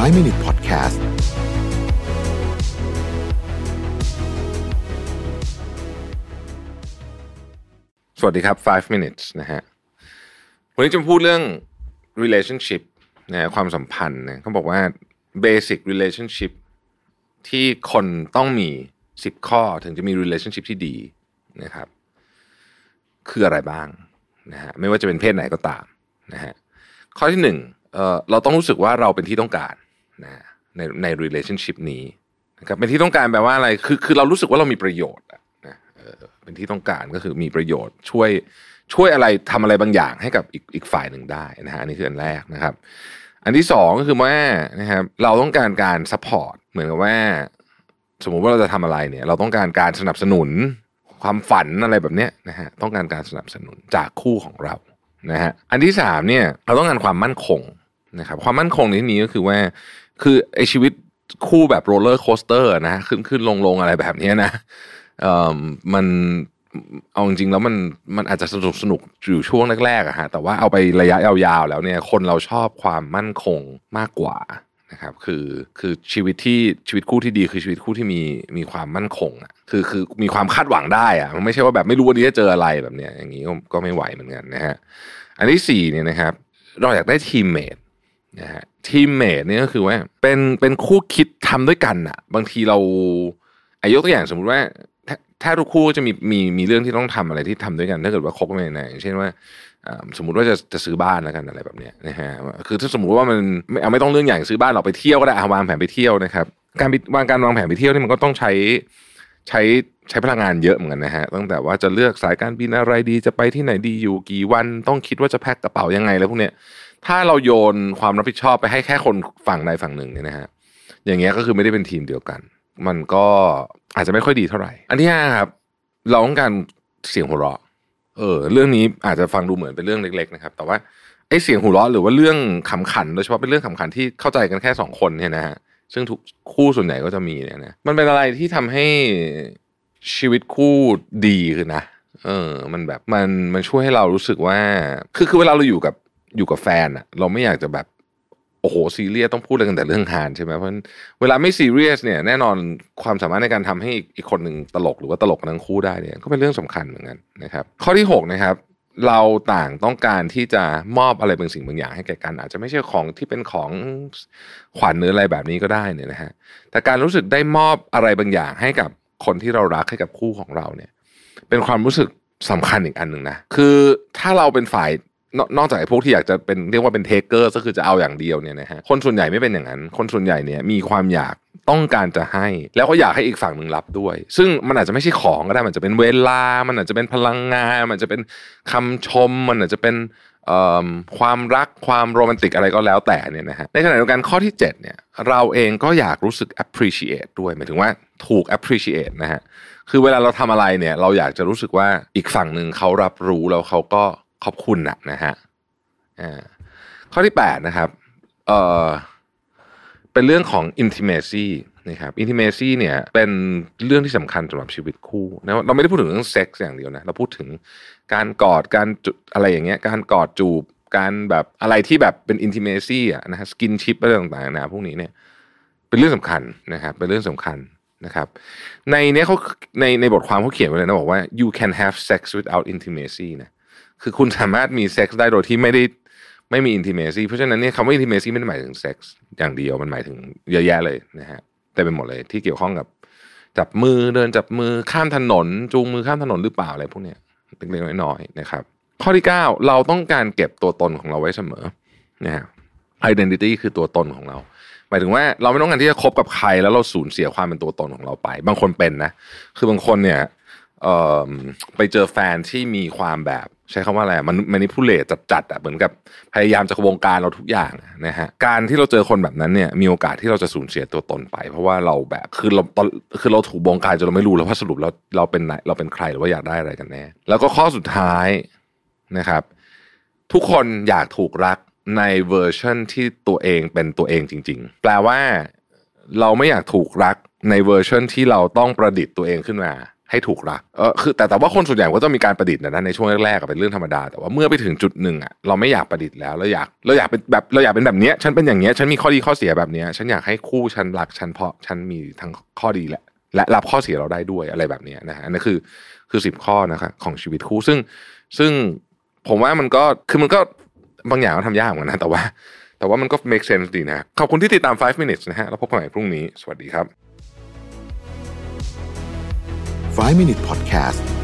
5 Minute Podcast. สวัสดีครับ 5 minutes นะฮะ วันนี้จะมาพูดเรื่อง relationship นะความสัมพันธ์นะเขาบอกว่า basic relationship ที่คนต้องมี 10 ข้อถึงจะมี relationship ที่ดีนะครับ คืออะไรบ้างนะฮะ ไม่ว่าจะเป็นเพศไหนก็ตามนะฮะ ข้อที่หนึ่งเราต้องรู้สึกว่าเราเป็นที่ต้องการ นะในใน relationship นี้นะครับเป็นที่ต้องการแปลว่าอะไรคือคือเรารู้สึกว่าเรามีประโยชน์นะเออเป็นที่ต้องการก็คือมีประโยชน์ช่วยช่วยอะไรทำอะไรบางอย่างให้กับอีกอีกฝ่ายหนึ่งได้นะฮะอันนี้คืออันแรกนะครับ อันที่สองก็คือว่านะครับเราต้องการการ support เหมือนกับว่า สมมุติว่าเราจะทำอะไรเนี่ย เราต้องการการสนับสนุนความฝันอะไรแบบเนี้ยนะฮะต้องการการสนับสนุนจากคู่ของเรานะฮะอันที่สามเนี่ยเราต้องการความมั่นคงนะครับความมั่นคงในที่นี้ก็คือว่า คือไอชีวิตคู่แบบ roller coaster นะขึ้นขึ้นลงลงอะไรแบบนี้นะเอ่อมันเอาจริงๆแล้วมันมันอาจจะสนุกสนุกอยู่ช่วงแรกๆอะฮะแต่ว่าเอาไประยะยาวๆแล้วเนี่ยคนเราชอบความมั่นคงมากกว่านะครับคือคือชีวิตที่ชีวิตคู่ที่ดีคือชีวิตคู่ที่มีมีความมั่นคงอะคือคือมีความคาดหวังได้อะมันไม่ใช่ว่าแบบไม่รู้วันนี้จะเจออะไรแบบเนี้ยอย่างนี้ก็ก็ไม่ไหวเหมือนกันนะฮะอันที่สี่เนี่ยนะครับ เราอยากได้ทีมเมท นะฮะทีมเมทเนี่ยก็คือว่าเป็นเป็นคู่คิดทำด้วยกันอะบางทีเราอายกตัวอย่างสมมุติว่าถ้าถ้ทุกคู่จะมีมีมีเรื่องที่ต้องทำอะไรที่ทำด้วยกัน ถ้าเกิดว่าคบกันในอย่างเช่นว่าสมมติว่าจะจะซื้อบ้านแล้วกันอะไรแบบเนี้ยนะฮะคือถ้าสมมุติว่ามันไม่เอาไม่ต้องเรื่องใหญ่ซื้อบ้านเราไปเที่ยวก็ได้วางแผนไปเที่ยวนะครับ การวางการวางแผนไปเที่ยวนี่มันก็ต้องใช้ ใช้ใช้พลังงานเยอะเหมือนกันนะฮะตั้งแต่ว่าจะเลือกสายการบินอะไรดีจะไปที่ไหนดีอยู่กี่วันต้องคิดว่าจะแพ็คกระเป๋ายังไงแล้วพวกเนี้ยถ้าเราโยนความรับผิดชอบไปให้แค่คนฝั่งใดฝั่งหนึ่งเนี่ยนะฮะอย่างเงี้ยก็คือไม่ได้เป็นทีมเดียวกัน มันก็อาจจะไม่ค่อยดีเท่าไหร่ อันที่ห้าครับเราต้องการเสียงหัวเราะ เออ เรื่องนี้อาจจะฟังดูเหมือนเป็นเรื่องเล็ก ๆ นะครับ แต่ว่าไอ้เสียงหัวเราะหรือว่าเรื่องขำขันโดยเฉพาะเป็นเรื่องขำขันที่เข้าใจกันแค่สองคนเนี่ยนะฮะ ซึ่งทุกคู่ส่วนใหญ่ก็จะมีเนี่ยนะมันเป็นอะไรที่ทำให้ชีวิตคู่ดีขึ้นนะเออ มันแบบมันมันช่วยให้เรารู้สึกว่า คือคือเวลาเราอยู่กับอยู่กับแฟนอะเราไม่อยากจะแบบโอ้โหซีเรียสต้องพูดอะไรกันแต่เรื่องงานใช่ไหมเพราะนั้นเวลาไม่ซีเรียสเนี่ยแน่นอนความสามารถในการทำให้อีกคนหนึ่งตลกหรือว่าตลกกันทั้งคู่ได้เนี่ยก็เป็นเรื่องสำคัญเหมือนกันนะครับ ข้อที่หกนะครับ เราต่างต้องการที่จะมอบอะไรบางสิ่งบางอย่างให้แก่กัน อาจจะไม่ใช่ของที่เป็นของขวัญหรืออะไรแบบนี้ก็ได้เนี่ยนะฮะแต่การรู้สึกได้มอบอะไรบางอย่างให้กับคนที่เรารักให้กับคู่ของเราเนี่ย เป็นความรู้สึกสำคัญอีกอันหนึ่งนะคือถ้าเราเป็นฝ่าย นอกจากไอ้พวกที่อยากจะเป็นเรียกว่าเป็นเทเกอร์ก็คือจะเอาอย่างเดียวเนี่ยนะฮะคนส่วนใหญ่ไม่เป็นอย่างนั้น คนส่วนใหญ่เนี่ยมีความอยากต้องการจะให้ แล้วก็อยากให้อีกฝั่งหนึ่งรับด้วย ซึ่งมันอาจจะไม่ใช่ของก็ได้มันจะเป็นเวลา มันอาจจะเป็นพลังงาน มันจะเป็นคำชม มันอาจจะเป็นความรักความโรแมนติกอะไรก็แล้วแต่เนี่ยนะฮะในขณะเดียวกันข้อที่7เนี่ยเราเองก็อยากรู้สึก appreciate ด้วยหมายถึงว่าถูก appreciate นะฮะคือเวลาเราทำอะไรเนี่ยเราอยากจะรู้สึกว่าอีกฝั่งหนึ่งเขารับรู้แล้วเขาก็ ขอบคุณนะนะฮะข้อที่แปดนะครับเออเป็นเรื่องของ intimacy นะครับ intimacy เนี่ยเป็นเรื่องที่สำคัญสำหรับชีวิตคู่นะเราไม่ได้พูดถึงเรื่องเซ็กซ์อย่างเดียวนะเราพูดถึงการกอดการจุอะไรอย่างเงี้ยการกอดจูบการแบบอะไรที่แบบเป็น intimacy อะนะฮะ skinship อะไรต่างๆนะพวกนี้เนี่ยเป็นเรื่องสำคัญนะครับเป็นเรื่องสำคัญนะครับในเนี้ยเขาในในบทความเขาเขียนไว้เลยนะบอกว่า you can have sex without intimacy นะ คือคุณสามารถมีเซ็กซ์ได้โดยที่ไม่ได้ไม่มี intimacy เพราะฉะนั้นเนี่ยคำว่า intimacy ไม่ได้หมายถึงเซ็กซ์อย่างเดียวมันหมายถึงเยอะแยะเลยนะฮะเต็มไปหมดเลยที่เกี่ยวข้องกับจับมือเดินจับมือข้ามถนน จูงมือข้ามถนนหรือเปล่าอะไรพวกเนี้ยเล็กๆน้อยๆนะครับ ข้อที่ 9 เราต้องการเก็บตัวตนของเราไว้เสมอนะฮะ identity คือตัวตนของเรา หมายถึงว่าเราไม่ต้องการที่จะคบกับใคร แล้วเราสูญเสียความเป็นตัวตนของเราไป บางคนเป็นนะ คือบางคนเนี่ย ไปเจอแฟนที่มีความแบบใช้คำว่าอะไรมันมันนิพูเลตจัดๆอะเหมือนกับพยายามจะวงการเราทุกอย่างนะฮะการที่เราเจอคนแบบนั้นเนี่ยมีโอกาสที่เราจะสูญเสียตัวตนไป เพราะว่าเราแบบคือเราตอนคือเราถูกวงการจนเราไม่รู้แล้วว่าสรุปแล้วเราเป็นไหนเราเป็นใครหรือว่าอยากได้อะไรกันแน่แล้วก็ข้อสุดท้ายนะครับ ทุกคนอยากถูกรักในเวอร์ชันที่ตัวเองเป็นตัวเองจริง ๆ แปลว่าเราไม่อยากถูกรักในเวอร์ชันที่เราต้องประดิษฐ์ตัวเองขึ้นมา ให้ถูกรักเออคือแต่แต่ว่าคนส่วนใหญ่ก็ต้องมีการประดิษฐ์นะในช่วงแรกๆเป็นเรื่องธรรมดาแต่ว่าเมื่อไปถึงจุดหนึ่งอะเราไม่อยากประดิษฐ์แล้วเราอยากเราอยากเป็นแบบเราอยากเป็นแบบเนี้ยฉันเป็นอย่างเนี้ยฉันมีข้อดีข้อเสียแบบเนี้ยฉันอยากให้คู่ฉันรักฉันเพราะฉันมีทั้งข้อดีและและรับข้อเสียเราได้ด้วยอะไรแบบเนี้ยนะฮะอันนั้นคือคือสิบข้อนะครับของชีวิตคู่ซึ่งซึ่งผมว่ามันก็คือมันก็บางอย่างก็ทำยากเหมือนกันนะแต่ว่า แต่ว่ามันก็ make sense ดีนะขอบคุณที่ติดตาม 5 minutes นะฮะแล้วพบกันใหม่พรุ่งนี้ สวัสดีครับ 5 Minute Podcast